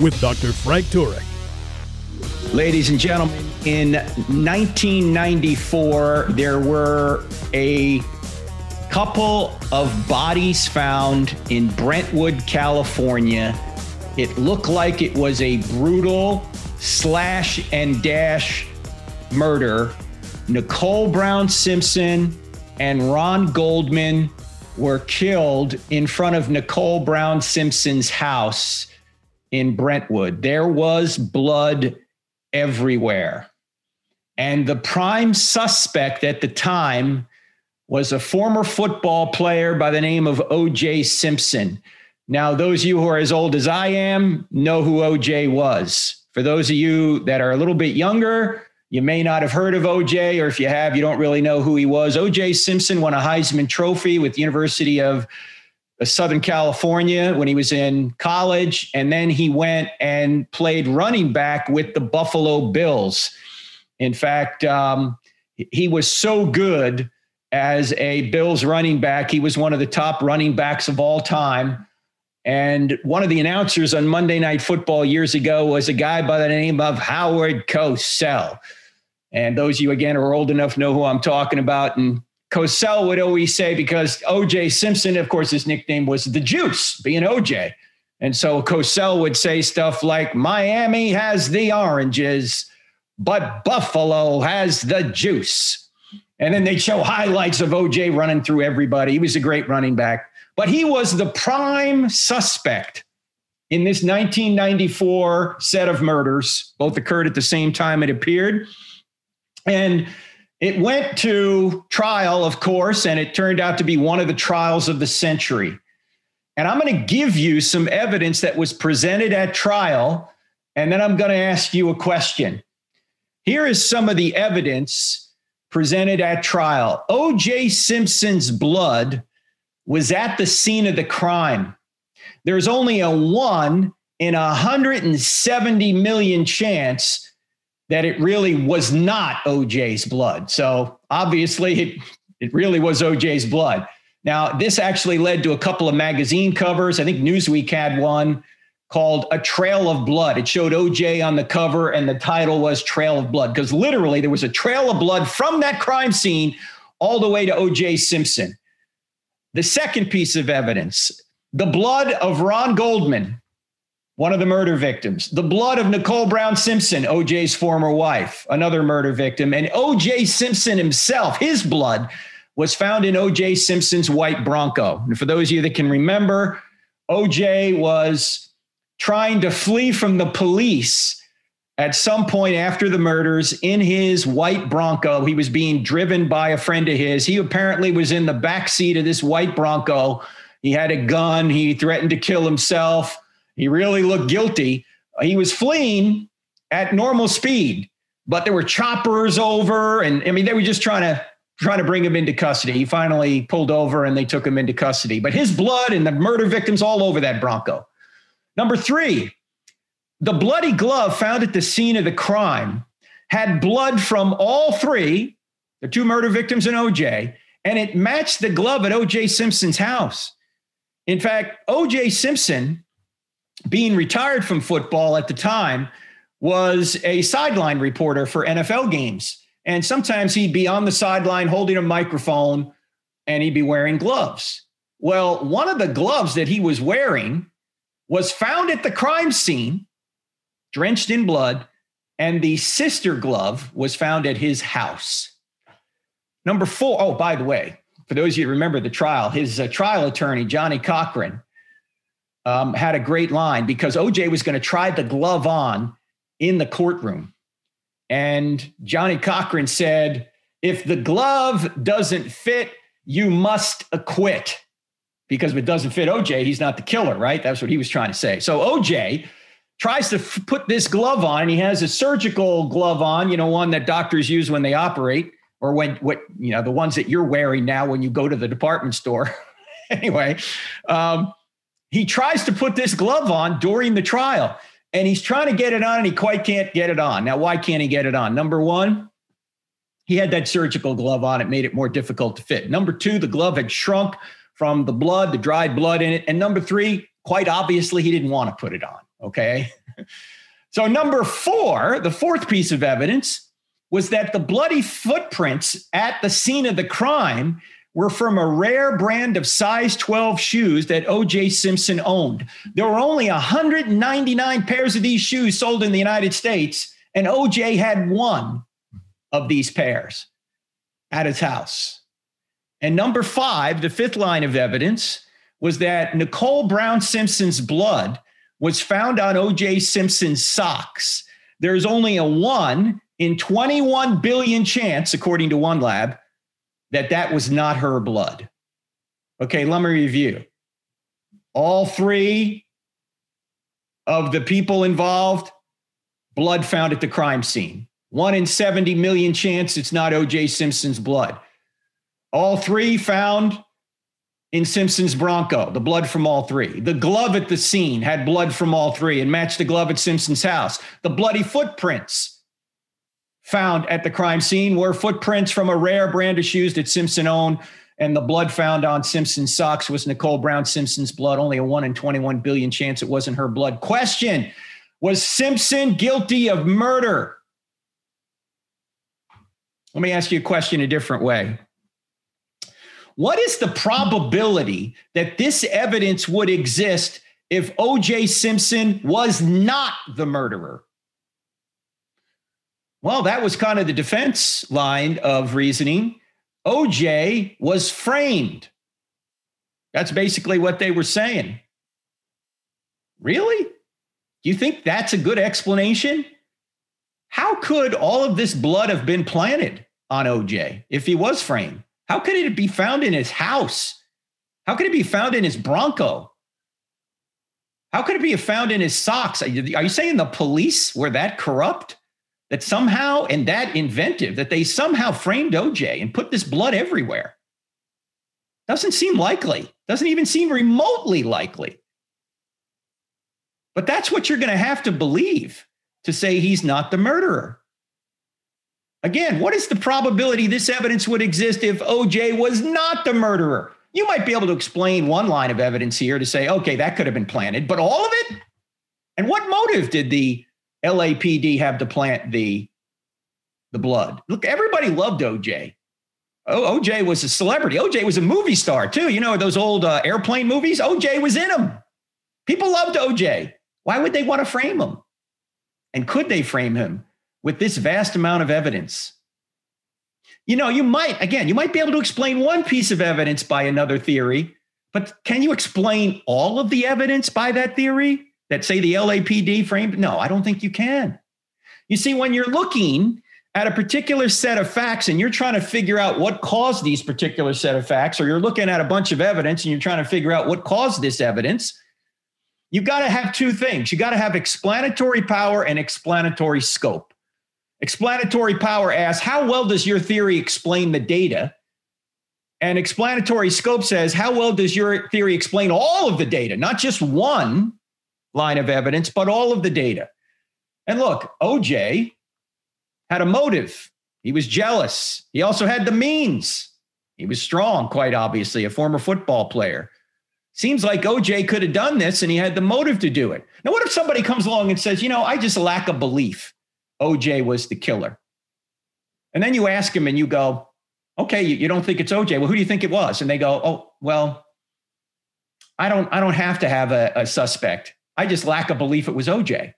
with Dr. Frank Turek. Ladies and gentlemen, in 1994, there were a couple of bodies found in Brentwood, California. It looked like it was a brutal slash and dash murder. Nicole Brown Simpson and Ron Goldman were killed in front of Nicole Brown Simpson's house in Brentwood. There was blood everywhere. And the prime suspect at the time was a former football player by the name of OJ Simpson. Now, those of you who are as old as I am know who OJ was. For those of you that are a little bit younger, you may not have heard of OJ, or if you have, you don't really know who he was. OJ Simpson won a Heisman Trophy with the University of Southern California when he was in college. And then he went and played running back with the Buffalo Bills. In fact, um, he was so good as a Bills running back. He was one of the top running backs of all time. And one of the announcers on Monday Night Football years ago was a guy by the name of Howard Cosell. And those of you, again, who are old enough know who I'm talking about. And Cosell would always say, because OJ Simpson, of course, his nickname was the Juice, being OJ. And so Cosell would say stuff like, Miami has the oranges, but Buffalo has the juice. And then they'd show highlights of OJ running through everybody. He was a great running back, but he was the prime suspect in this 1994 set of murders. Both occurred at the same time it appeared. And it went to trial, of course, and it turned out to be one of the trials of the century. And I'm going to give you some evidence that was presented at trial, and then I'm going to ask you a question. Here is some of the evidence presented at trial. O.J. Simpson's blood was at the scene of the crime. There's only a one in a 170 million chance that it really was not OJ's blood. So obviously, it, it really was OJ's blood. Now, this actually led to a couple of magazine covers. I think Newsweek had one called A Trail of Blood. It showed OJ on the cover, and the title was Trail of Blood, because literally there was a trail of blood from that crime scene all the way to OJ Simpson. The second piece of evidence the blood of Ron Goldman, one of the murder victims, the blood of Nicole Brown Simpson, OJ's former wife, another murder victim, and OJ Simpson himself, his blood was found in OJ Simpson's white Bronco. And for those of you that can remember, OJ was trying to flee from the police at some point after the murders in his white Bronco. He was being driven by a friend of his. He apparently was in the back seat of this white Bronco. He had a gun. He threatened to kill himself. He really looked guilty. He was fleeing at normal speed, but there were choppers over, and I mean, they were just trying to trying to bring him into custody. He finally pulled over and they took him into custody. But his blood and the murder victims all over that Bronco. Number three, the bloody glove found at the scene of the crime had blood from all three, the two murder victims and OJ, and it matched the glove at OJ Simpson's house. In fact, OJ Simpson, being retired from football at the time, was a sideline reporter for NFL games. And sometimes he'd be on the sideline holding a microphone and he'd be wearing gloves. Well, one of the gloves that he was wearing was found at the crime scene, drenched in blood, and the sister glove was found at his house. Number four, oh, by the way, for those of you who remember the trial, his uh, trial attorney, Johnnie Cochran, um, had a great line because OJ was going to try the glove on in the courtroom. And Johnnie Cochran said, if the glove doesn't fit, you must acquit because if it doesn't fit OJ, he's not the killer, right? That's what he was trying to say. So OJ tries to f- put this glove on, and he has a surgical glove on, you know, one that doctors use when they operate, or when what you know the ones that you're wearing now when you go to the department store. anyway, um, he tries to put this glove on during the trial, and he's trying to get it on, and he quite can't get it on. Now, why can't he get it on? Number one, he had that surgical glove on. It made it more difficult to fit. Number two, the glove had shrunk from the blood, the dried blood in it. And number three, quite obviously, he didn't want to put it on. Okay. so, number four, the fourth piece of evidence was that the bloody footprints at the scene of the crime were from a rare brand of size 12 shoes that OJ Simpson owned. There were only 199 pairs of these shoes sold in the United States, and OJ had one of these pairs at his house. And number five, the fifth line of evidence was that Nicole Brown Simpson's blood was found on OJ Simpson's socks. There's only a one in 21 billion chance, according to one lab, that that was not her blood. Okay, let me review. All three of the people involved, blood found at the crime scene. One in 70 million chance it's not OJ Simpson's blood. All three found in Simpson's Bronco, the blood from all three. The glove at the scene had blood from all three and matched the glove at Simpson's house. The bloody footprints found at the crime scene were footprints from a rare brand of shoes that Simpson owned. And the blood found on Simpson's socks was Nicole Brown Simpson's blood. Only a one in 21 billion chance it wasn't her blood. Question Was Simpson guilty of murder? Let me ask you a question a different way. What is the probability that this evidence would exist if OJ Simpson was not the murderer? Well, that was kind of the defense line of reasoning. OJ was framed. That's basically what they were saying. Really? You think that's a good explanation? How could all of this blood have been planted on OJ if he was framed? How could it be found in his house? How could it be found in his Bronco? How could it be found in his socks? Are you saying the police were that corrupt? That somehow and that inventive that they somehow framed OJ and put this blood everywhere? Doesn't seem likely. Doesn't even seem remotely likely. But that's what you're going to have to believe to say he's not the murderer. Again, what is the probability this evidence would exist if OJ was not the murderer? You might be able to explain one line of evidence here to say, okay, that could have been planted, but all of it? And what motive did the LAPD have to plant the, the blood? Look, everybody loved OJ. O- OJ was a celebrity. OJ was a movie star too. You know, those old uh, airplane movies? OJ was in them. People loved OJ. Why would they want to frame him? And could they frame him with this vast amount of evidence? You know, you might, again, you might be able to explain one piece of evidence by another theory, but can you explain all of the evidence by that theory that say the LAPD framed? No, I don't think you can. You see, when you're looking at a particular set of facts and you're trying to figure out what caused these particular set of facts, or you're looking at a bunch of evidence and you're trying to figure out what caused this evidence, you've got to have two things. You've got to have explanatory power and explanatory scope. Explanatory power asks, how well does your theory explain the data? And explanatory scope says, how well does your theory explain all of the data, not just one line of evidence, but all of the data? And look, OJ had a motive. He was jealous. He also had the means. He was strong, quite obviously, a former football player. Seems like OJ could have done this and he had the motive to do it. Now, what if somebody comes along and says, you know, I just lack a belief OJ was the killer? And then you ask him and you go, okay, you, don't think it's OJ. Well, who do you think it was? And they go, oh, well, I don't, I don't have to have a, a suspect. I just lack a belief it was OJ.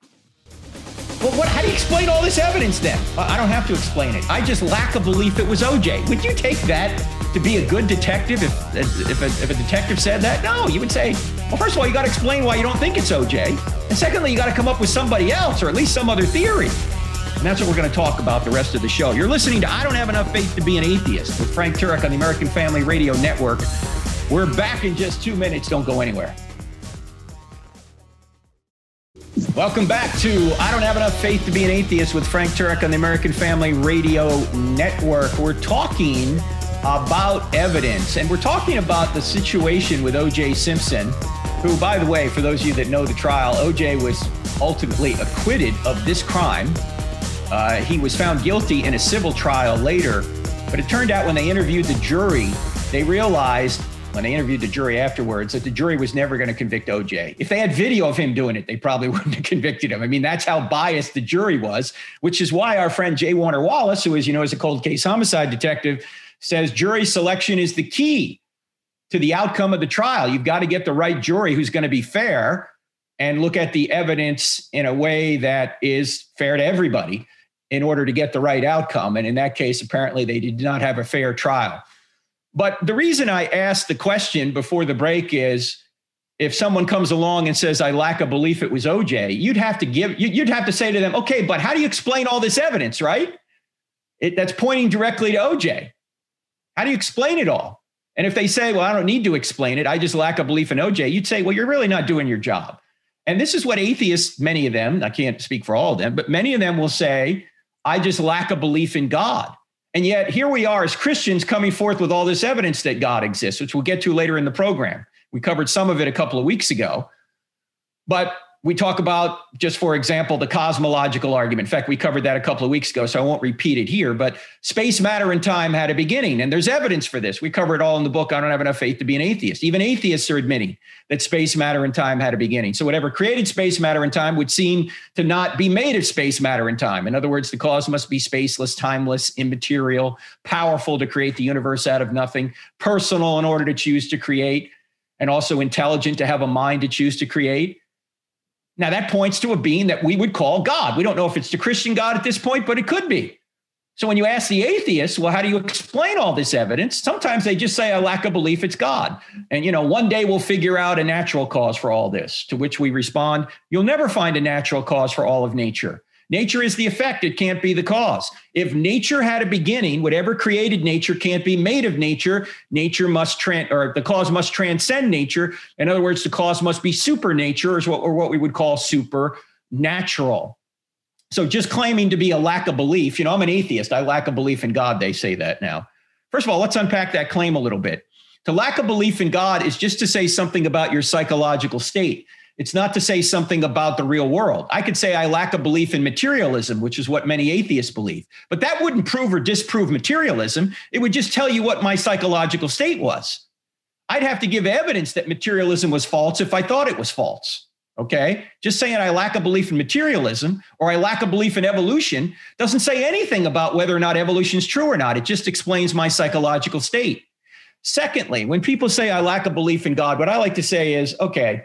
Well, what, how do you explain all this evidence then? I don't have to explain it. I just lack a belief it was OJ. Would you take that to be a good detective if, if, a, if a detective said that? No, you would say, well, first of all, you got to explain why you don't think it's OJ. And secondly, you got to come up with somebody else or at least some other theory. And that's what we're going to talk about the rest of the show. You're listening to I Don't Have Enough Faith to Be an Atheist with Frank Turek on the American Family Radio Network. We're back in just two minutes. Don't go anywhere. Welcome back to I Don't Have Enough Faith to Be an Atheist with Frank Turek on the American Family Radio Network. We're talking about evidence, and we're talking about the situation with O.J. Simpson, who, by the way, for those of you that know the trial, O.J. was ultimately acquitted of this crime. Uh, he was found guilty in a civil trial later, but it turned out when they interviewed the jury, they realized when they interviewed the jury afterwards that the jury was never going to convict OJ. If they had video of him doing it, they probably wouldn't have convicted him. I mean, that's how biased the jury was, which is why our friend J. Warner Wallace, who is, you know, is a cold case homicide detective, says jury selection is the key to the outcome of the trial. You've got to get the right jury who's going to be fair and look at the evidence in a way that is fair to everybody in order to get the right outcome. And in that case, apparently they did not have a fair trial. But the reason I asked the question before the break is if someone comes along and says, I lack a belief it was OJ, you'd have to give, you'd have to say to them, okay, but how do you explain all this evidence, right? It, that's pointing directly to OJ. How do you explain it all? And if they say, well, I don't need to explain it, I just lack a belief in OJ, you'd say, well, you're really not doing your job. And this is what atheists, many of them, I can't speak for all of them, but many of them will say, I just lack a belief in God. And yet, here we are as Christians coming forth with all this evidence that God exists, which we'll get to later in the program. We covered some of it a couple of weeks ago. But we talk about, just for example, the cosmological argument. In fact, we covered that a couple of weeks ago, so I won't repeat it here. But space, matter, and time had a beginning, and there's evidence for this. We cover it all in the book. I don't have enough faith to be an atheist. Even atheists are admitting that space, matter, and time had a beginning. So whatever created space, matter, and time would seem to not be made of space, matter, and time. In other words, the cause must be spaceless, timeless, immaterial, powerful to create the universe out of nothing, personal in order to choose to create, and also intelligent to have a mind to choose to create now, that points to a being that we would call God. We don't know if it's the Christian God at this point, but it could be. So when you ask the atheists, well, how do you explain all this evidence? Sometimes they just say, I lack a belief it's God. And, you know, one day we'll figure out a natural cause for all this, to which we respond, you'll never find a natural cause for all of nature. Nature is the effect, it can't be the cause. If nature had a beginning, whatever created nature can't be made of nature. Nature must or the cause must transcend nature. In other words, the cause must be supernature, or or what we would call supernatural. So just claiming to be a lack of belief, you know, I'm an atheist. I lack a belief in God. They say that now. First of all, let's unpack that claim a little bit. To lack a belief in God is just to say something about your psychological state. It's not to say something about the real world. I could say I lack a belief in materialism, which is what many atheists believe, but that wouldn't prove or disprove materialism. It would just tell you what my psychological state was. I'd have to give evidence that materialism was false if I thought it was false. Okay. Just saying I lack a belief in materialism or I lack a belief in evolution doesn't say anything about whether or not evolution is true or not. It just explains my psychological state. Secondly, when people say I lack a belief in God, what I like to say is, okay,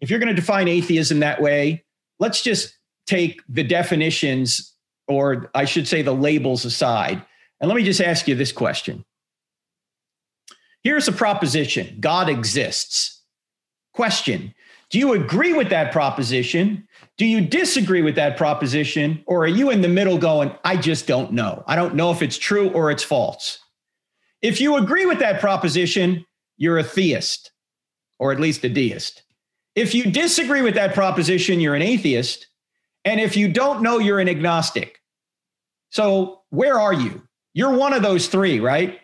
if you're going to define atheism that way, let's just take the definitions, or I should say the labels aside. And let me just ask you this question. Here's a proposition God exists. Question Do you agree with that proposition? Do you disagree with that proposition? Or are you in the middle going, I just don't know? I don't know if it's true or it's false. If you agree with that proposition, you're a theist, or at least a deist. If you disagree with that proposition, you're an atheist. And if you don't know, you're an agnostic. So where are you? You're one of those three, right?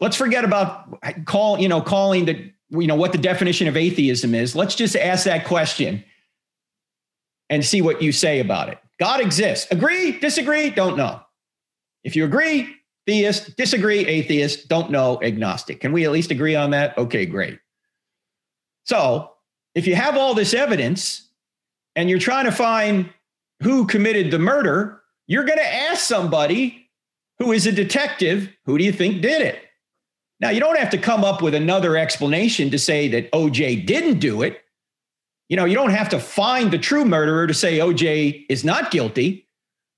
Let's forget about call, you know, calling the, you know, what the definition of atheism is. Let's just ask that question and see what you say about it. God exists. Agree, disagree, don't know. If you agree, theist, disagree, atheist, don't know, agnostic. Can we at least agree on that? Okay, great. So if you have all this evidence and you're trying to find who committed the murder, you're going to ask somebody who is a detective, who do you think did it? Now, you don't have to come up with another explanation to say that OJ didn't do it. You know, you don't have to find the true murderer to say OJ is not guilty.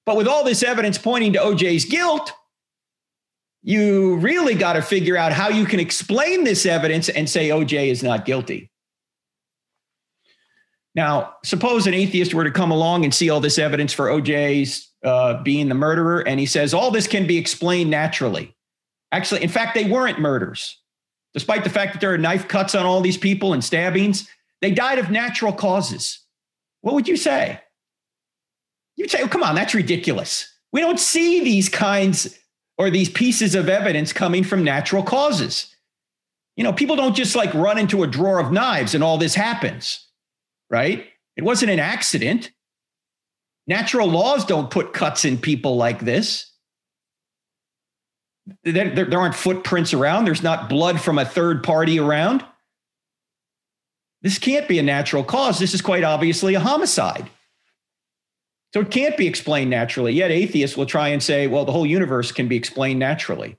But with all this evidence pointing to OJ's guilt, you really got to figure out how you can explain this evidence and say OJ is not guilty. Now, suppose an atheist were to come along and see all this evidence for OJ's uh, being the murderer, and he says all this can be explained naturally. Actually, in fact, they weren't murders. Despite the fact that there are knife cuts on all these people and stabbings, they died of natural causes. what would you say? You'd say, oh, come on, that's ridiculous. We don't see these kinds or these pieces of evidence coming from natural causes. You know, people don't just like run into a drawer of knives and all this happens, right? It wasn't an accident. Natural laws don't put cuts in people like this. There, there, aren't footprints around. There's not blood from a third party around. This can't be a natural cause. This is quite obviously a homicide. So it can't be explained naturally. Yet atheists will try and say, well, the whole universe can be explained naturally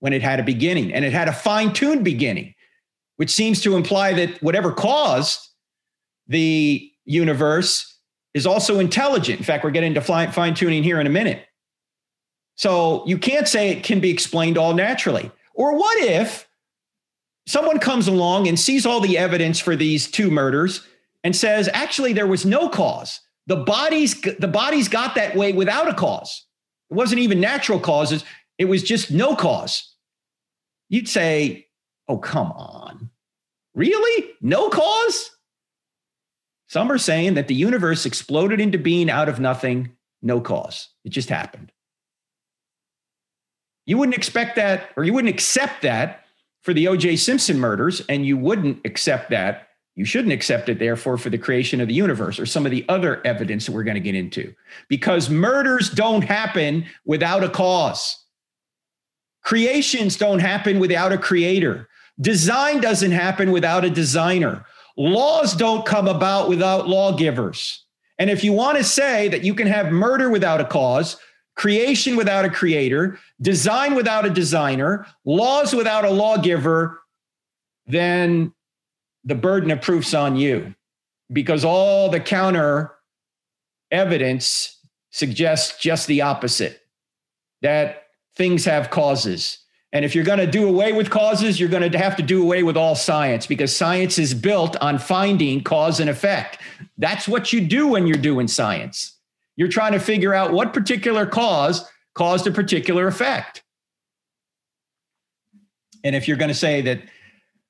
when it had a beginning and it had a fine tuned beginning, which seems to imply that whatever caused the universe is also intelligent. In fact, we're getting to fine tuning here in a minute. So you can't say it can be explained all naturally. Or what if someone comes along and sees all the evidence for these two murders and says, actually, there was no cause. The bodies, the bodies got that way without a cause. It wasn't even natural causes. It was just no cause. You'd say, oh, come on. Really? No cause? Some are saying that the universe exploded into being out of nothing, no cause. It just happened. You wouldn't expect that, or you wouldn't accept that for the OJ Simpson murders, and you wouldn't accept that. You shouldn't accept it, therefore, for the creation of the universe or some of the other evidence that we're going to get into. Because murders don't happen without a cause. Creations don't happen without a creator. Design doesn't happen without a designer. Laws don't come about without lawgivers. And if you want to say that you can have murder without a cause, creation without a creator, design without a designer, laws without a lawgiver, then the burden of proof's on you because all the counter evidence suggests just the opposite that things have causes and if you're going to do away with causes, you're going to have to do away with all science because science is built on finding cause and effect. That's what you do when you're doing science. You're trying to figure out what particular cause caused a particular effect. And if you're going to say that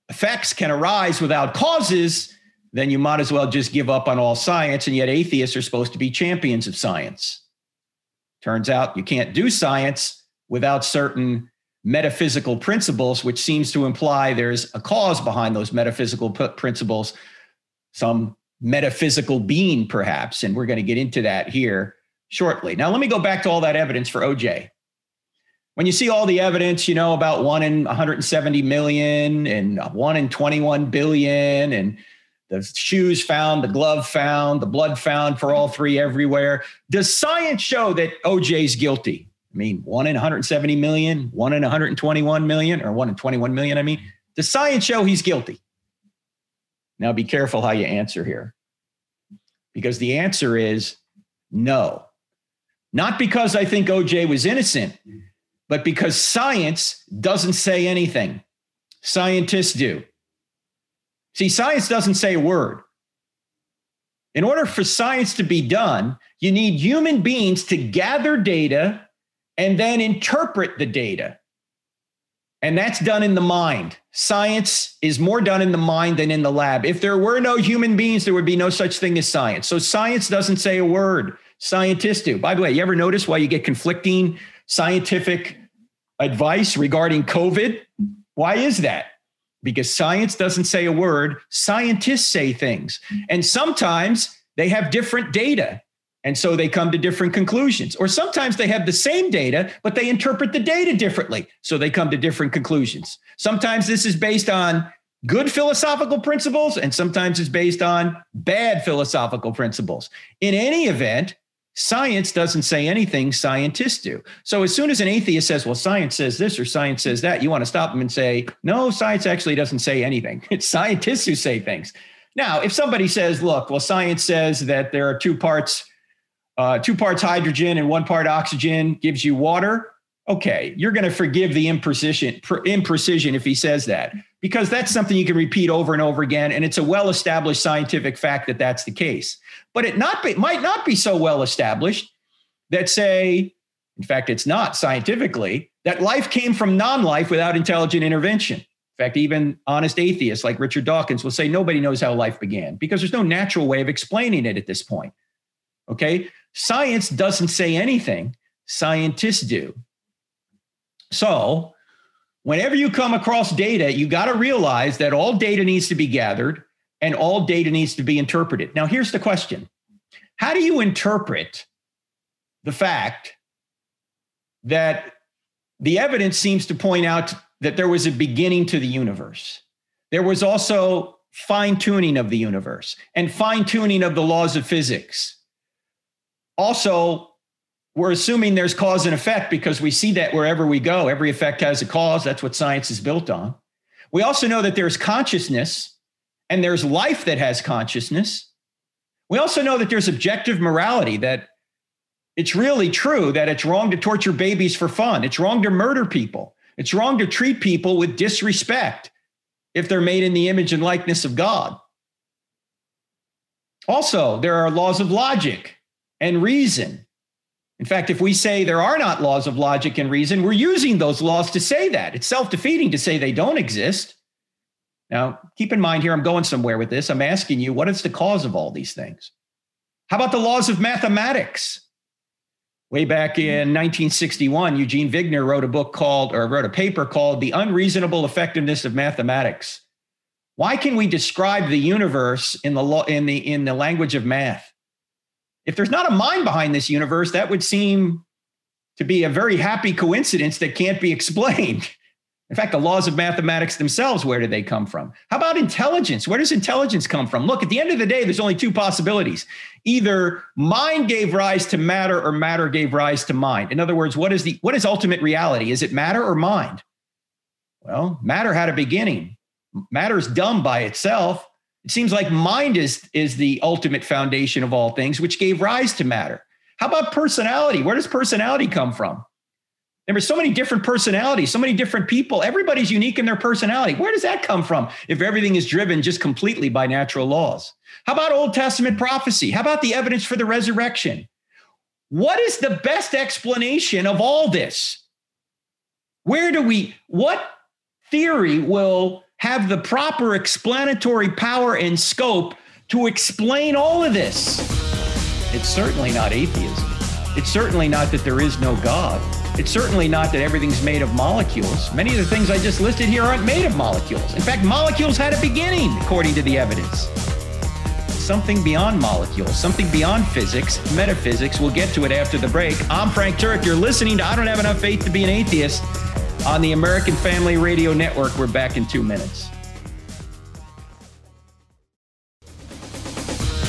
effects can arise without causes, then you might as well just give up on all science. And yet, atheists are supposed to be champions of science. Turns out you can't do science without certain metaphysical principles, which seems to imply there's a cause behind those metaphysical p- principles, some metaphysical being, perhaps. And we're going to get into that here shortly. Now, let me go back to all that evidence for OJ. When you see all the evidence, you know, about one in 170 million and one in 21 billion, and the shoes found, the glove found, the blood found for all three everywhere. Does science show that OJ's guilty? I mean, one in 170 million, one in 121 million, or one in 21 million. I mean, the science show he's guilty? Now be careful how you answer here. Because the answer is no. Not because I think OJ was innocent, but because science doesn't say anything. Scientists do. See, science doesn't say a word. In order for science to be done, you need human beings to gather data and then interpret the data. And that's done in the mind. Science is more done in the mind than in the lab. If there were no human beings, there would be no such thing as science. So science doesn't say a word. Scientists do. By the way, you ever notice why you get conflicting scientific advice regarding COVID? Why is that? Because science doesn't say a word, scientists say things. And sometimes they have different data. And so they come to different conclusions. Or sometimes they have the same data, but they interpret the data differently. So they come to different conclusions. Sometimes this is based on good philosophical principles, and sometimes it's based on bad philosophical principles. In any event, science doesn't say anything, scientists do. So as soon as an atheist says, well, science says this or science says that, you want to stop them and say, no, science actually doesn't say anything. It's scientists who say things. Now, if somebody says, look, well, science says that there are two parts uh, two parts hydrogen and one part oxygen gives you water. Okay, you're going to forgive the imprecision, imprecision if he says that, because that's something you can repeat over and over again, and it's a well-established scientific fact that that's the case. But it not be, might not be so well established that say, in fact, it's not scientifically that life came from non-life without intelligent intervention. In fact, even honest atheists like Richard Dawkins will say nobody knows how life began because there's no natural way of explaining it at this point. Okay. Science doesn't say anything, scientists do. So, whenever you come across data, you got to realize that all data needs to be gathered and all data needs to be interpreted. Now, here's the question How do you interpret the fact that the evidence seems to point out that there was a beginning to the universe? There was also fine tuning of the universe and fine tuning of the laws of physics. Also, we're assuming there's cause and effect because we see that wherever we go, every effect has a cause. That's what science is built on. We also know that there's consciousness and there's life that has consciousness. We also know that there's objective morality, that it's really true that it's wrong to torture babies for fun. It's wrong to murder people. It's wrong to treat people with disrespect if they're made in the image and likeness of God. Also, there are laws of logic and reason in fact, if we say there are not laws of logic and reason, we're using those laws to say that. It's self defeating to say they don't exist. Now, keep in mind here, I'm going somewhere with this. I'm asking you, what is the cause of all these things? How about the laws of mathematics? Way back in 1961, Eugene Wigner wrote a book called, or wrote a paper called The Unreasonable Effectiveness of Mathematics. Why can we describe the universe in the, law, in the, in the language of math? If there's not a mind behind this universe, that would seem to be a very happy coincidence that can't be explained. In fact, the laws of mathematics themselves, where do they come from? How about intelligence? Where does intelligence come from? Look, at the end of the day, there's only two possibilities. Either mind gave rise to matter or matter gave rise to mind. In other words, what is the what is ultimate reality? Is it matter or mind? Well, matter had a beginning. Matter is dumb by itself. It seems like mind is, is the ultimate foundation of all things, which gave rise to matter. How about personality? Where does personality come from? There were so many different personalities, so many different people. Everybody's unique in their personality. Where does that come from if everything is driven just completely by natural laws? How about Old Testament prophecy? How about the evidence for the resurrection? What is the best explanation of all this? Where do we, what theory will have the proper explanatory power and scope to explain all of this. It's certainly not atheism. It's certainly not that there is no God. It's certainly not that everything's made of molecules. Many of the things I just listed here aren't made of molecules. In fact, molecules had a beginning, according to the evidence. Something beyond molecules, something beyond physics, metaphysics. We'll get to it after the break. I'm Frank Turek. You're listening to I Don't Have Enough Faith to Be an Atheist on the American Family Radio Network. We're back in two minutes.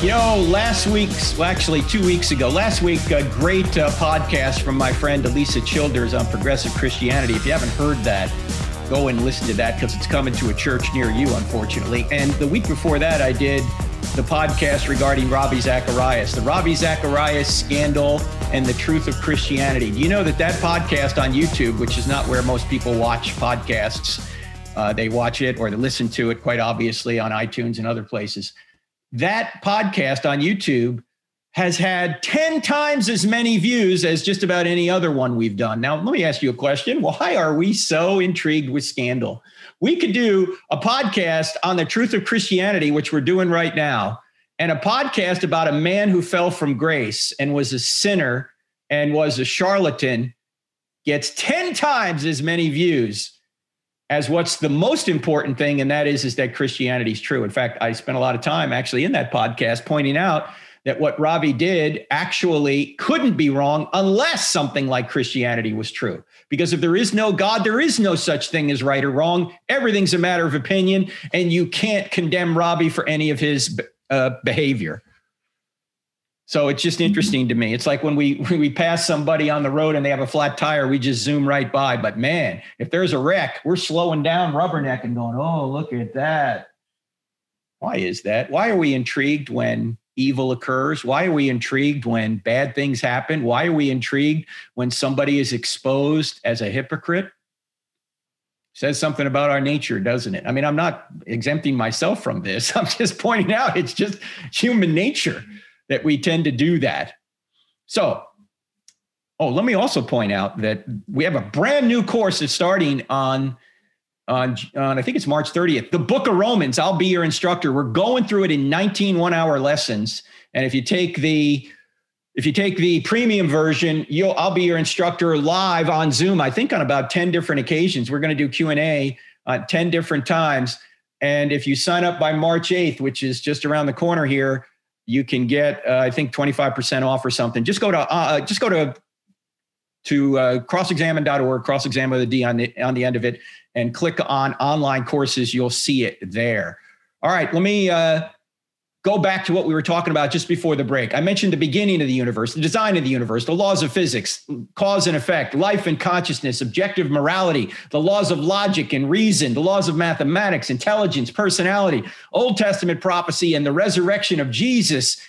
You know, last week's, well, actually two weeks ago, last week, a great uh, podcast from my friend Alisa Childers on progressive Christianity. If you haven't heard that, go and listen to that because it's coming to a church near you, unfortunately. And the week before that, I did the podcast regarding Ravi Zacharias, the Ravi Zacharias scandal and the truth of Christianity. Do you know that that podcast on YouTube, which is not where most people watch podcasts, uh, they watch it or they listen to it quite obviously on iTunes and other places. That podcast on YouTube has had 10 times as many views as just about any other one we've done. Now, let me ask you a question. Why are we so intrigued with scandal? We could do a podcast on the truth of Christianity, which we're doing right now, and a podcast about a man who fell from grace and was a sinner and was a charlatan gets 10 times as many views as what's the most important thing and that is is that christianity is true. In fact i spent a lot of time actually in that podcast pointing out that what ravi did actually couldn't be wrong unless something like christianity was true because if there is no god there is no such thing as right or wrong everything's a matter of opinion and you can't condemn ravi for any of his uh, behavior. So it's just interesting to me. It's like when we when we pass somebody on the road and they have a flat tire, we just zoom right by. But man, if there's a wreck, we're slowing down rubberneck and going, "Oh, look at that." Why is that? Why are we intrigued when evil occurs? Why are we intrigued when bad things happen? Why are we intrigued when somebody is exposed as a hypocrite? says something about our nature, doesn't it? I mean, I'm not exempting myself from this. I'm just pointing out it's just human nature that we tend to do that. So, oh, let me also point out that we have a brand new course that's starting on on, on I think it's March 30th. The book of Romans, I'll be your instructor. We're going through it in 19 one hour lessons. And if you take the if you take the premium version, you'll I'll be your instructor live on Zoom. I think on about 10 different occasions. We're going to do Q&A at 10 different times. And if you sign up by March 8th, which is just around the corner here, you can get uh, I think 25% off or something. Just go to uh, uh just go to to uh, crossexamined.org, crossexamined with a D on the on the end of it, and click on online courses. You'll see it there. All right, let me uh, go back to what we were talking about just before the break. I mentioned the beginning of the universe, the design of the universe, the laws of physics, cause and effect, life and consciousness, objective morality, the laws of logic and reason, the laws of mathematics, intelligence, personality, Old Testament prophecy, and the resurrection of Jesus.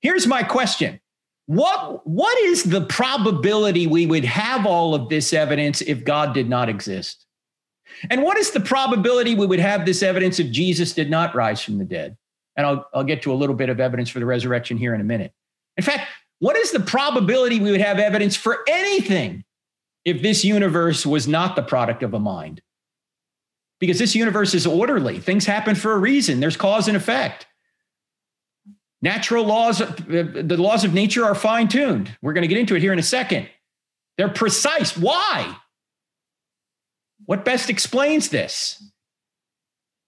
Here's my question. What, what is the probability we would have all of this evidence if God did not exist? And what is the probability we would have this evidence if Jesus did not rise from the dead? And I'll, I'll get to a little bit of evidence for the resurrection here in a minute. In fact, what is the probability we would have evidence for anything if this universe was not the product of a mind? Because this universe is orderly, things happen for a reason, there's cause and effect. Natural laws, uh, the laws of nature are fine tuned. We're going to get into it here in a second. They're precise. Why? What best explains this?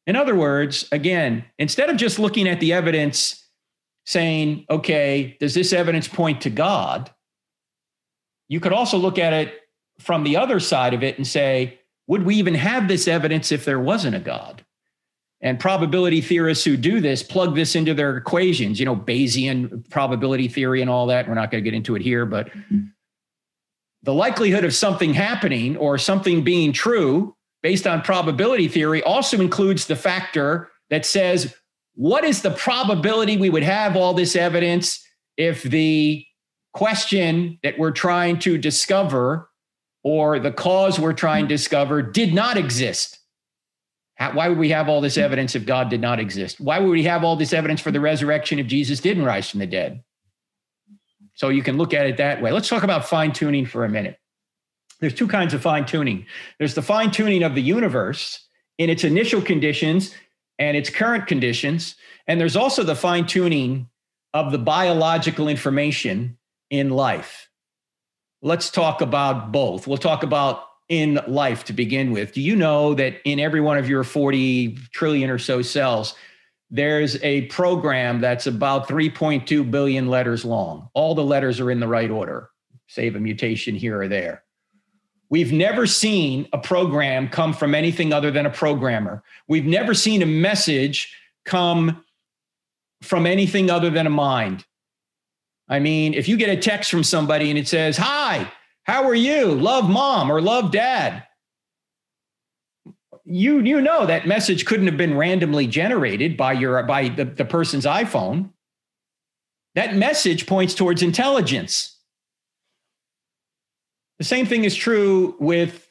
In other words, again, instead of just looking at the evidence saying, okay, does this evidence point to God? You could also look at it from the other side of it and say, would we even have this evidence if there wasn't a God? And probability theorists who do this plug this into their equations, you know, Bayesian probability theory and all that. We're not going to get into it here, but mm-hmm. The likelihood of something happening or something being true based on probability theory also includes the factor that says, what is the probability we would have all this evidence if the question that we're trying to discover or the cause we're trying to discover did not exist? How, why would we have all this evidence if God did not exist? Why would we have all this evidence for the resurrection if Jesus didn't rise from the dead? So you can look at it that way. Let's talk about fine tuning for a minute there's two kinds of fine tuning. There's the fine tuning of the universe in its initial conditions and its current conditions. And there's also the fine tuning of the biological information in life. Let's talk about both. We'll talk about in life to begin with. Do you know that in every one of your 40 trillion or so cells, there's a program that's about 3.2 billion letters long? All the letters are in the right order, save a mutation here or there. We've never seen a program come from anything other than a programmer. We've never seen a message come from anything other than a mind. I mean, if you get a text from somebody and it says, Hi, how are you? Love mom or love dad. You, you know that message couldn't have been randomly generated by your by the, the person's iPhone. That message points towards intelligence. The same thing is true with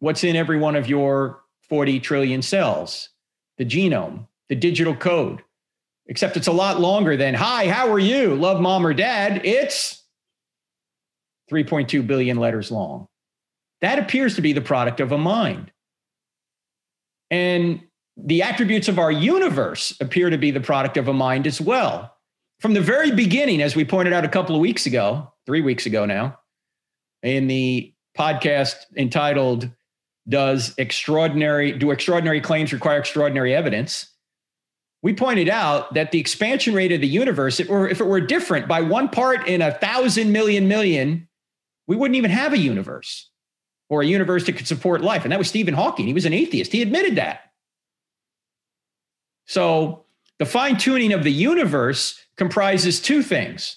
what's in every one of your 40 trillion cells, the genome, the digital code, except it's a lot longer than, hi, how are you? Love mom or dad. It's 3.2 billion letters long. That appears to be the product of a mind. And the attributes of our universe appear to be the product of a mind as well. From the very beginning, as we pointed out a couple of weeks ago, three weeks ago now, in the podcast entitled does extraordinary do extraordinary claims require extraordinary evidence we pointed out that the expansion rate of the universe if it were, different by one part in a thousand million million we wouldn't even have a universe or a universe that could support life. And that was stephen hawking. He was an atheist. He admitted that. So the fine tuning of the universe comprises two things.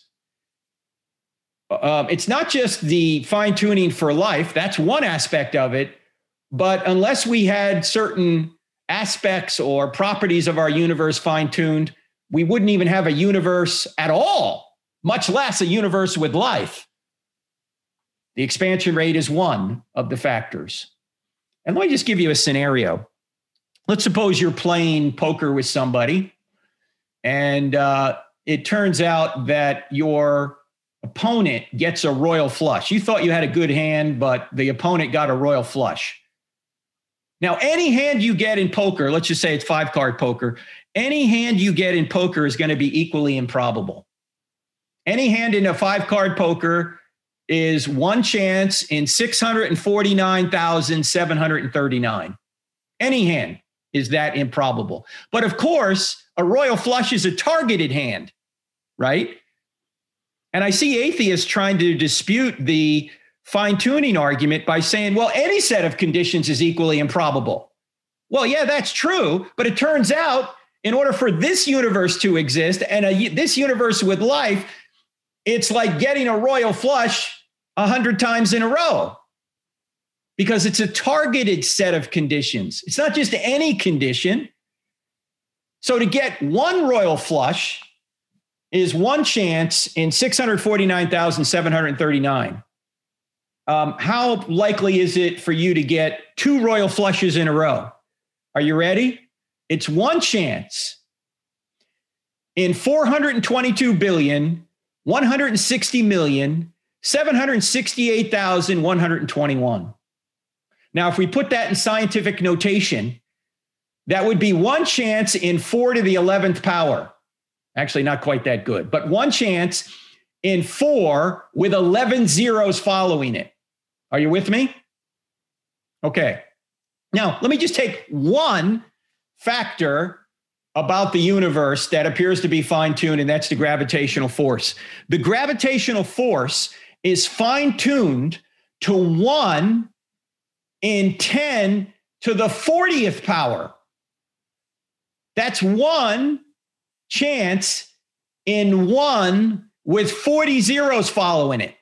Um, it's not just the fine tuning for life, that's one aspect of it. But unless we had certain aspects or properties of our universe fine tuned, we wouldn't even have a universe at all, much less a universe with life. The expansion rate is one of the factors. And let me just give you a scenario. Let's suppose you're playing poker with somebody, and uh, it turns out that your opponent gets a royal flush. You thought you had a good hand, but the opponent got a royal flush. Now, any hand you get in poker, let's just say it's five card poker, any hand you get in poker is going to be equally improbable. Any hand in a five card poker is one chance in 649,739. Any hand is that improbable. But of course, a royal flush is a targeted hand, right? And I see atheists trying to dispute the fine tuning argument by saying, well, any set of conditions is equally improbable. Well, yeah, that's true. But it turns out, in order for this universe to exist and a, this universe with life, it's like getting a royal flush a hundred times in a row because it's a targeted set of conditions. It's not just any condition. So to get one royal flush is one chance in 649,739. Um, how likely is it for you to get two royal flushes in a row? Are you ready? It's one chance in 422 billion, 160 million, 768,121. Now, if we put that in scientific notation, that would be one chance in four to the 11th power. Actually, not quite that good, but one chance in four with 11 zeros following it. Are you with me? Okay. Now, let me just take one factor about the universe that appears to be fine tuned, and that's the gravitational force. The gravitational force is fine tuned to one in 10 to the 40th power. That's one chance in one with 40 zeros following it.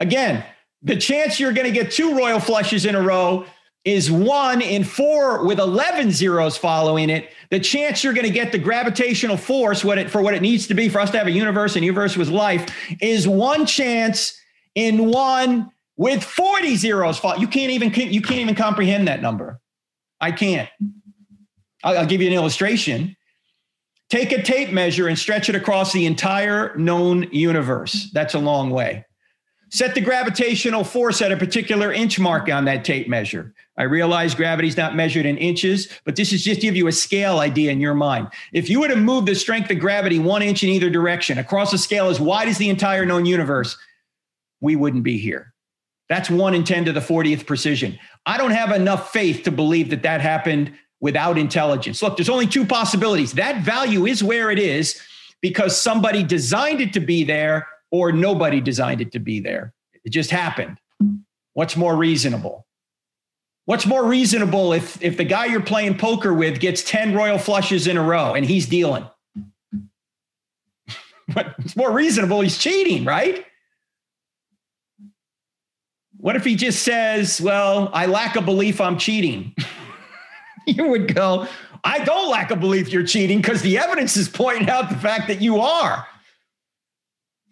Again, the chance you're going to get two royal flushes in a row is one in four with 11 zeros following it. The chance you're going to get the gravitational force what it, for what it needs to be for us to have a universe and universe with life is one chance in one with 40 zeros. You can't even you can't even comprehend that number. I can't. I'll, I'll give you an illustration. Take a tape measure and stretch it across the entire known universe. That's a long way. Set the gravitational force at a particular inch mark on that tape measure. I realize gravity's not measured in inches, but this is just to give you a scale idea in your mind. If you were to move the strength of gravity one inch in either direction across a scale as wide as the entire known universe, we wouldn't be here. That's one in 10 to the 40th precision. I don't have enough faith to believe that that happened without intelligence. Look, there's only two possibilities. That value is where it is because somebody designed it to be there or nobody designed it to be there. It just happened. What's more reasonable? What's more reasonable if if the guy you're playing poker with gets 10 royal flushes in a row and he's dealing? What's more reasonable? He's cheating, right? What if he just says, Well, I lack a belief I'm cheating? you would go, I don't lack a belief you're cheating because the evidence is pointing out the fact that you are.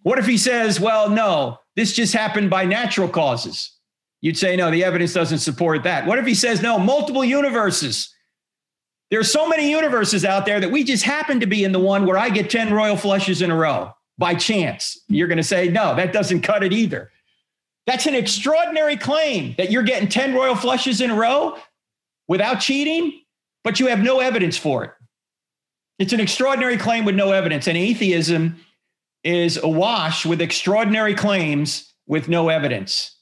What if he says, Well, no, this just happened by natural causes? You'd say, No, the evidence doesn't support that. What if he says, No, multiple universes? There are so many universes out there that we just happen to be in the one where I get 10 royal flushes in a row by chance. You're going to say, No, that doesn't cut it either. That's an extraordinary claim that you're getting 10 royal flushes in a row without cheating, but you have no evidence for it. It's an extraordinary claim with no evidence. And atheism is awash with extraordinary claims with no evidence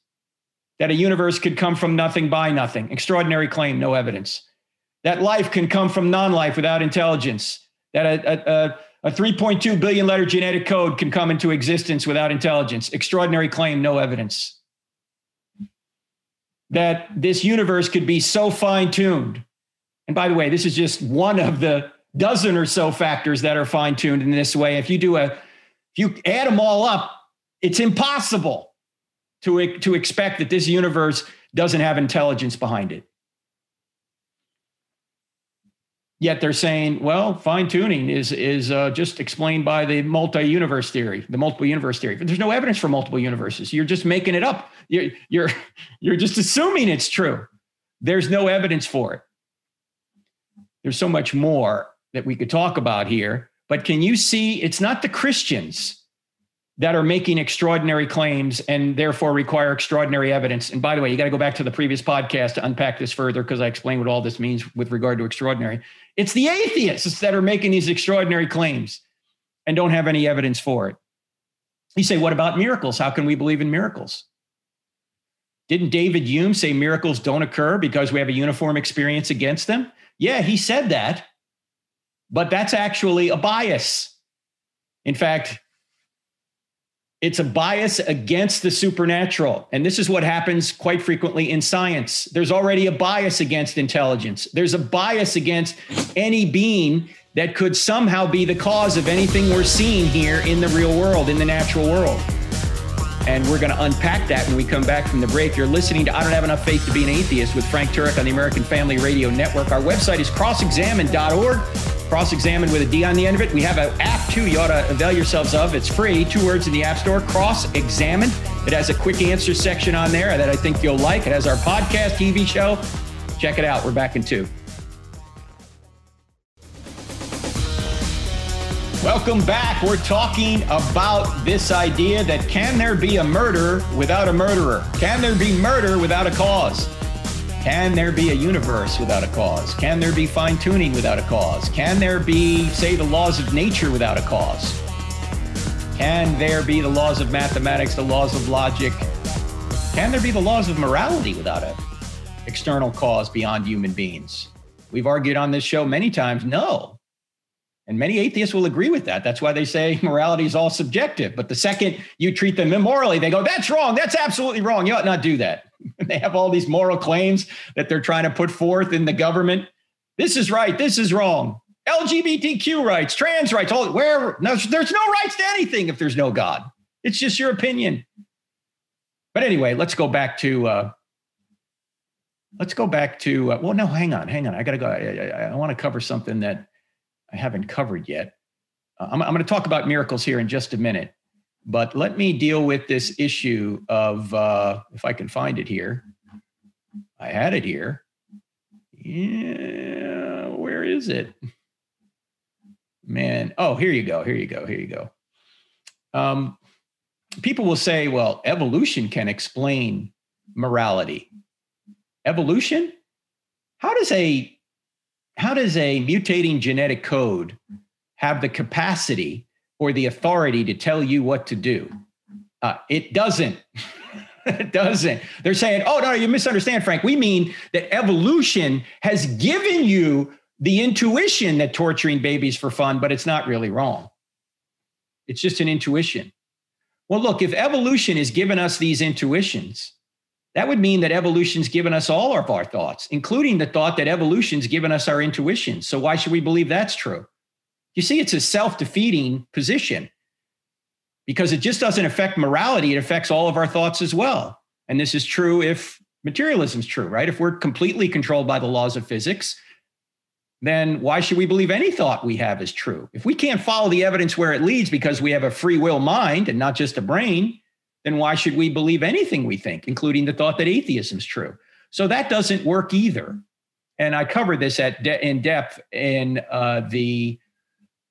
that a universe could come from nothing by nothing. Extraordinary claim, no evidence. That life can come from non life without intelligence. That a, a, a 3.2 billion letter genetic code can come into existence without intelligence. Extraordinary claim, no evidence. That this universe could be so fine tuned. And by the way, this is just one of the dozen or so factors that are fine tuned in this way. If you do a, if you add them all up, it's impossible to, to expect that this universe doesn't have intelligence behind it. Yet they're saying, well, fine tuning is is uh, just explained by the multi-universe theory, the multiple universe theory. But there's no evidence for multiple universes. You're just making it up. You're you're you're just assuming it's true. There's no evidence for it. There's so much more that we could talk about here. But can you see? It's not the Christians that are making extraordinary claims and therefore require extraordinary evidence. And by the way, you got to go back to the previous podcast to unpack this further because I explained what all this means with regard to extraordinary. It's the atheists that are making these extraordinary claims and don't have any evidence for it. You say, what about miracles? How can we believe in miracles? Didn't David Hume say miracles don't occur because we have a uniform experience against them? Yeah, he said that, but that's actually a bias. In fact, it's a bias against the supernatural. And this is what happens quite frequently in science. There's already a bias against intelligence, there's a bias against any being that could somehow be the cause of anything we're seeing here in the real world, in the natural world. And we're going to unpack that when we come back from the break. You're listening to I Don't Have Enough Faith to Be an Atheist with Frank Turek on the American Family Radio Network. Our website is crossexamined.org. Cross Examined with a D on the end of it. We have an app too you ought to avail yourselves of. It's free, two words in the App Store Cross Examined. It has a quick answer section on there that I think you'll like. It has our podcast, TV show. Check it out. We're back in two. Welcome back. We're talking about this idea that can there be a murder without a murderer? Can there be murder without a cause? Can there be a universe without a cause? Can there be fine tuning without a cause? Can there be, say, the laws of nature without a cause? Can there be the laws of mathematics, the laws of logic? Can there be the laws of morality without an external cause beyond human beings? We've argued on this show many times no. And many atheists will agree with that. That's why they say morality is all subjective. But the second you treat them immorally, they go, that's wrong. That's absolutely wrong. You ought not do that. they have all these moral claims that they're trying to put forth in the government. This is right. This is wrong. LGBTQ rights, trans rights, all where no, there's no rights to anything if there's no God. It's just your opinion. But anyway, let's go back to uh, let's go back to uh, well, no, hang on, hang on. I got to go. I, I, I want to cover something that I haven't covered yet. Uh, I'm, I'm going to talk about miracles here in just a minute, but let me deal with this issue of, uh, if I can find it here. I had it here. Yeah, where is it? Man, oh, here you go. Here you go. Here you go. Um, people will say, well, evolution can explain morality. Evolution? How does a how does a mutating genetic code have the capacity or the authority to tell you what to do? Uh, it doesn't. it doesn't. They're saying, oh, no, you misunderstand, Frank. We mean that evolution has given you the intuition that torturing babies for fun, but it's not really wrong. It's just an intuition. Well, look, if evolution has given us these intuitions, that would mean that evolution's given us all of our thoughts, including the thought that evolution's given us our intuition. So why should we believe that's true? You see, it's a self-defeating position because it just doesn't affect morality, it affects all of our thoughts as well. And this is true if materialism's true, right? If we're completely controlled by the laws of physics, then why should we believe any thought we have is true? If we can't follow the evidence where it leads because we have a free will mind and not just a brain, then why should we believe anything we think, including the thought that atheism is true? So that doesn't work either. And I cover this at de- in depth in uh, the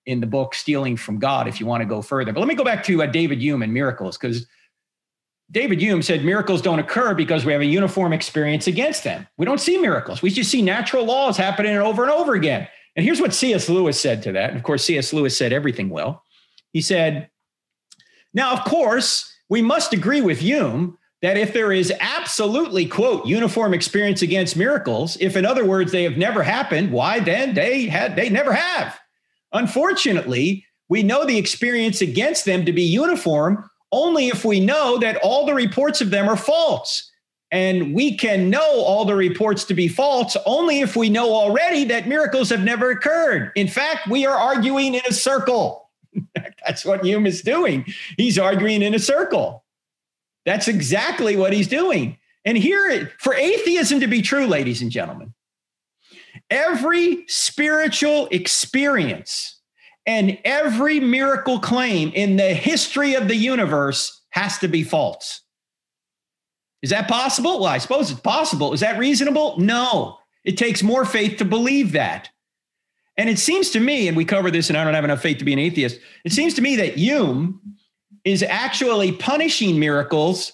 in the book "Stealing from God." If you want to go further, but let me go back to uh, David Hume and miracles because David Hume said miracles don't occur because we have a uniform experience against them. We don't see miracles. We just see natural laws happening over and over again. And here's what C.S. Lewis said to that. And of course, C.S. Lewis said everything well. He said, "Now, of course." We must agree with Hume that if there is absolutely, quote, uniform experience against miracles, if in other words they have never happened, why then they had they never have. Unfortunately, we know the experience against them to be uniform only if we know that all the reports of them are false. And we can know all the reports to be false only if we know already that miracles have never occurred. In fact, we are arguing in a circle. That's what Hume is doing. He's arguing in a circle. That's exactly what he's doing. And here, for atheism to be true, ladies and gentlemen, every spiritual experience and every miracle claim in the history of the universe has to be false. Is that possible? Well, I suppose it's possible. Is that reasonable? No. It takes more faith to believe that. And it seems to me, and we cover this, and I don't have enough faith to be an atheist. It seems to me that Hume is actually punishing miracles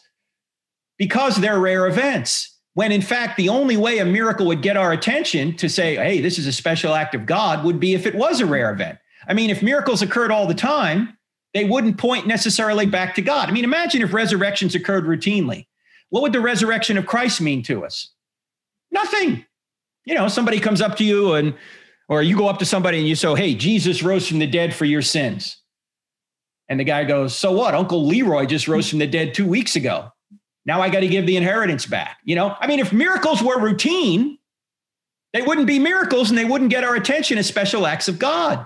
because they're rare events. When in fact, the only way a miracle would get our attention to say, hey, this is a special act of God would be if it was a rare event. I mean, if miracles occurred all the time, they wouldn't point necessarily back to God. I mean, imagine if resurrections occurred routinely. What would the resurrection of Christ mean to us? Nothing. You know, somebody comes up to you and, or you go up to somebody and you say, hey, Jesus rose from the dead for your sins. And the guy goes, so what? Uncle Leroy just rose from the dead two weeks ago. Now I got to give the inheritance back. You know, I mean, if miracles were routine, they wouldn't be miracles and they wouldn't get our attention as special acts of God.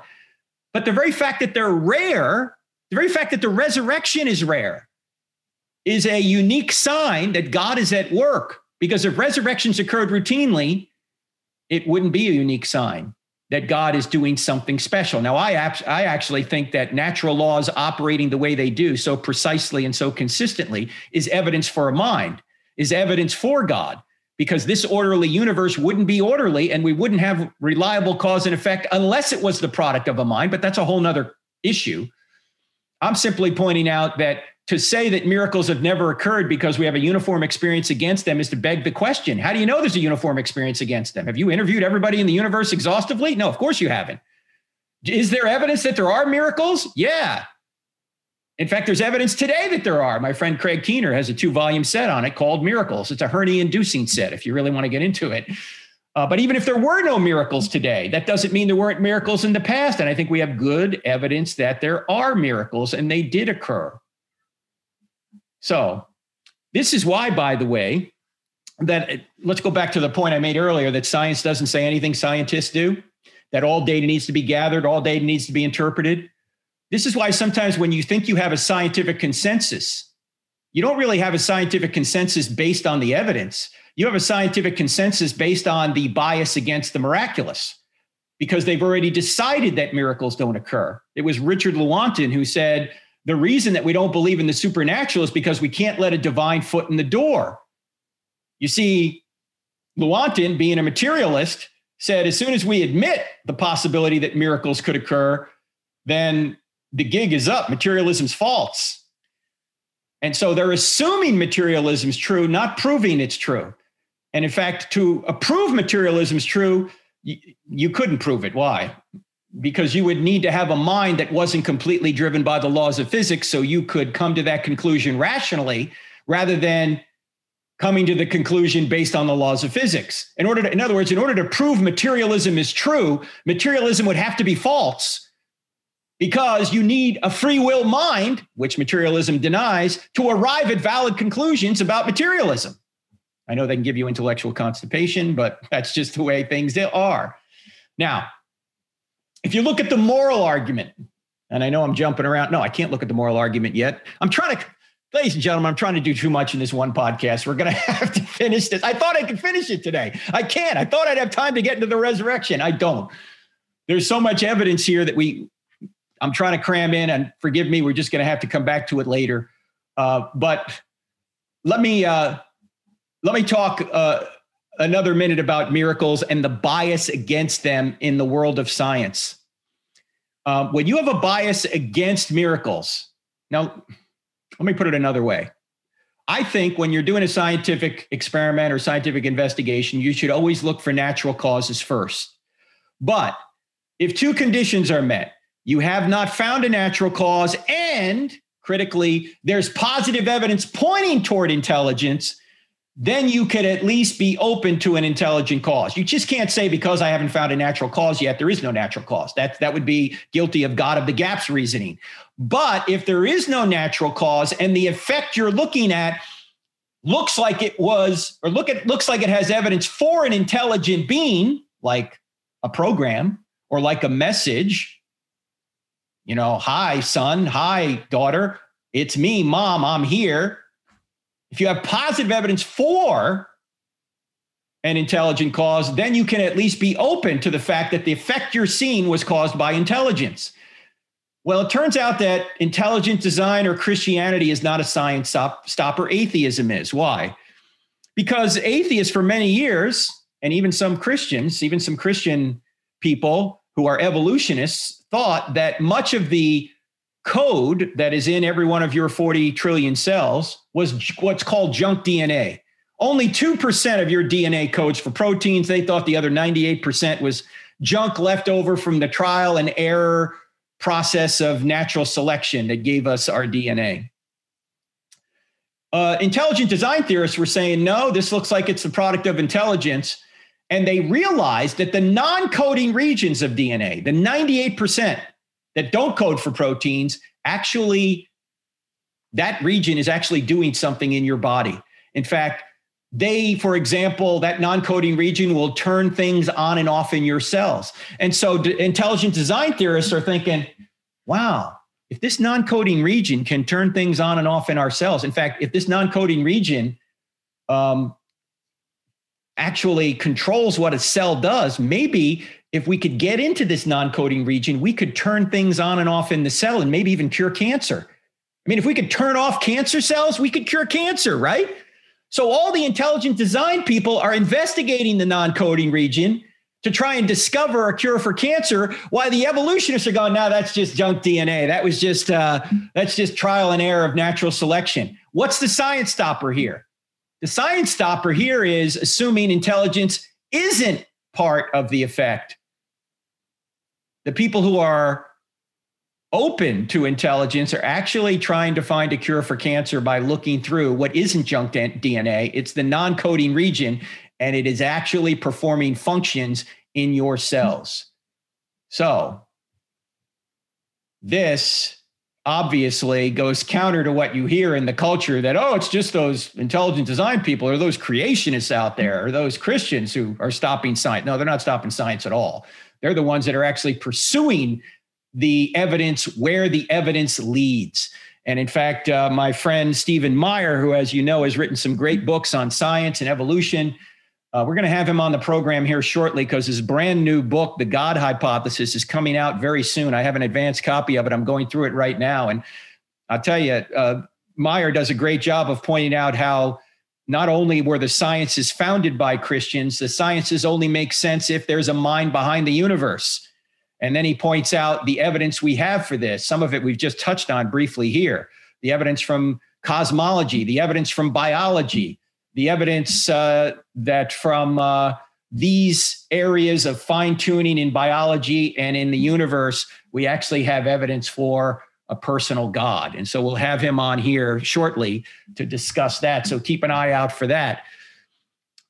But the very fact that they're rare, the very fact that the resurrection is rare, is a unique sign that God is at work. Because if resurrections occurred routinely, it wouldn't be a unique sign that God is doing something special. Now, I, I actually think that natural laws operating the way they do so precisely and so consistently is evidence for a mind, is evidence for God, because this orderly universe wouldn't be orderly and we wouldn't have reliable cause and effect unless it was the product of a mind. But that's a whole nother issue. I'm simply pointing out that to say that miracles have never occurred because we have a uniform experience against them is to beg the question how do you know there's a uniform experience against them? Have you interviewed everybody in the universe exhaustively? No, of course you haven't. Is there evidence that there are miracles? Yeah. In fact, there's evidence today that there are. My friend Craig Keener has a two volume set on it called Miracles. It's a hernia inducing set if you really want to get into it. Uh, but even if there were no miracles today, that doesn't mean there weren't miracles in the past. And I think we have good evidence that there are miracles and they did occur. So, this is why, by the way, that uh, let's go back to the point I made earlier that science doesn't say anything scientists do, that all data needs to be gathered, all data needs to be interpreted. This is why sometimes when you think you have a scientific consensus, you don't really have a scientific consensus based on the evidence. You have a scientific consensus based on the bias against the miraculous because they've already decided that miracles don't occur. It was Richard Lewontin who said, the reason that we don't believe in the supernatural is because we can't let a divine foot in the door. You see, Lewontin, being a materialist, said as soon as we admit the possibility that miracles could occur, then the gig is up. Materialism's false. And so they're assuming materialism's true, not proving it's true. And in fact, to approve materialism's true, you, you couldn't prove it. Why? Because you would need to have a mind that wasn't completely driven by the laws of physics so you could come to that conclusion rationally rather than coming to the conclusion based on the laws of physics. In order to in other words in order to prove materialism is true materialism would have to be false because you need a free will mind which materialism denies to arrive at valid conclusions about materialism. I know they can give you intellectual constipation but that's just the way things are. Now if you look at the moral argument, and I know I'm jumping around. No, I can't look at the moral argument yet. I'm trying to, ladies and gentlemen, I'm trying to do too much in this one podcast. We're going to have to finish this. I thought I could finish it today. I can't. I thought I'd have time to get into the resurrection. I don't. There's so much evidence here that we, I'm trying to cram in, and forgive me, we're just going to have to come back to it later. Uh, but let me uh, let me talk uh, another minute about miracles and the bias against them in the world of science. Um, when you have a bias against miracles, now let me put it another way. I think when you're doing a scientific experiment or scientific investigation, you should always look for natural causes first. But if two conditions are met, you have not found a natural cause, and critically, there's positive evidence pointing toward intelligence, then you could at least be open to an intelligent cause. You just can't say because I haven't found a natural cause yet, there is no natural cause. That that would be guilty of God of the gaps reasoning. But if there is no natural cause and the effect you're looking at looks like it was, or look at looks like it has evidence for an intelligent being, like a program or like a message, you know, hi, son, hi, daughter, it's me, mom, I'm here if you have positive evidence for an intelligent cause, then you can at least be open to the fact that the effect you're seeing was caused by intelligence. Well, it turns out that intelligent design or Christianity is not a science stop, stopper, atheism is. Why? Because atheists, for many years, and even some Christians, even some Christian people who are evolutionists, thought that much of the code that is in every one of your 40 trillion cells was what's called junk DNA. Only 2% of your DNA codes for proteins. They thought the other 98% was junk left over from the trial and error process of natural selection that gave us our DNA. Uh, intelligent design theorists were saying, no, this looks like it's the product of intelligence. And they realized that the non coding regions of DNA, the 98% that don't code for proteins, actually, that region is actually doing something in your body. In fact, they, for example, that non coding region will turn things on and off in your cells. And so d- intelligent design theorists are thinking, wow, if this non coding region can turn things on and off in our cells, in fact, if this non coding region um, actually controls what a cell does, maybe if we could get into this non coding region, we could turn things on and off in the cell and maybe even cure cancer. I mean, if we could turn off cancer cells, we could cure cancer, right? So all the intelligent design people are investigating the non-coding region to try and discover a cure for cancer. Why the evolutionists are going now that's just junk dna that was just uh, that's just trial and error of natural selection. What's the science stopper here? The science stopper here is assuming intelligence isn't part of the effect the people who are open to intelligence are actually trying to find a cure for cancer by looking through what isn't junk DNA. It's the non coding region, and it is actually performing functions in your cells. So, this obviously goes counter to what you hear in the culture that, oh, it's just those intelligent design people or those creationists out there or those Christians who are stopping science. No, they're not stopping science at all. They're the ones that are actually pursuing the evidence where the evidence leads. And in fact, uh, my friend Stephen Meyer, who, as you know, has written some great books on science and evolution, uh, we're going to have him on the program here shortly because his brand new book, The God Hypothesis, is coming out very soon. I have an advanced copy of it. I'm going through it right now. And I'll tell you, uh, Meyer does a great job of pointing out how not only were the sciences founded by Christians, the sciences only make sense if there's a mind behind the universe. And then he points out the evidence we have for this. Some of it we've just touched on briefly here the evidence from cosmology, the evidence from biology, the evidence uh, that from uh, these areas of fine tuning in biology and in the universe, we actually have evidence for a personal God. And so we'll have him on here shortly to discuss that. So keep an eye out for that.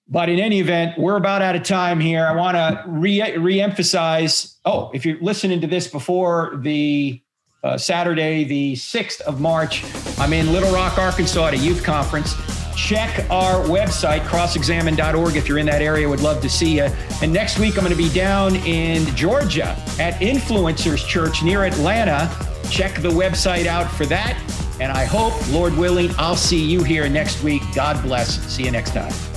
But in any event, we're about out of time here. I want to re- re-emphasize. Oh, if you're listening to this before the uh, Saturday, the 6th of March, I'm in Little Rock, Arkansas at a youth conference. Check our website, crossexamined.org. If you're in that area, would love to see you. And next week, I'm going to be down in Georgia at Influencers Church near Atlanta. Check the website out for that. And I hope, Lord willing, I'll see you here next week. God bless. See you next time.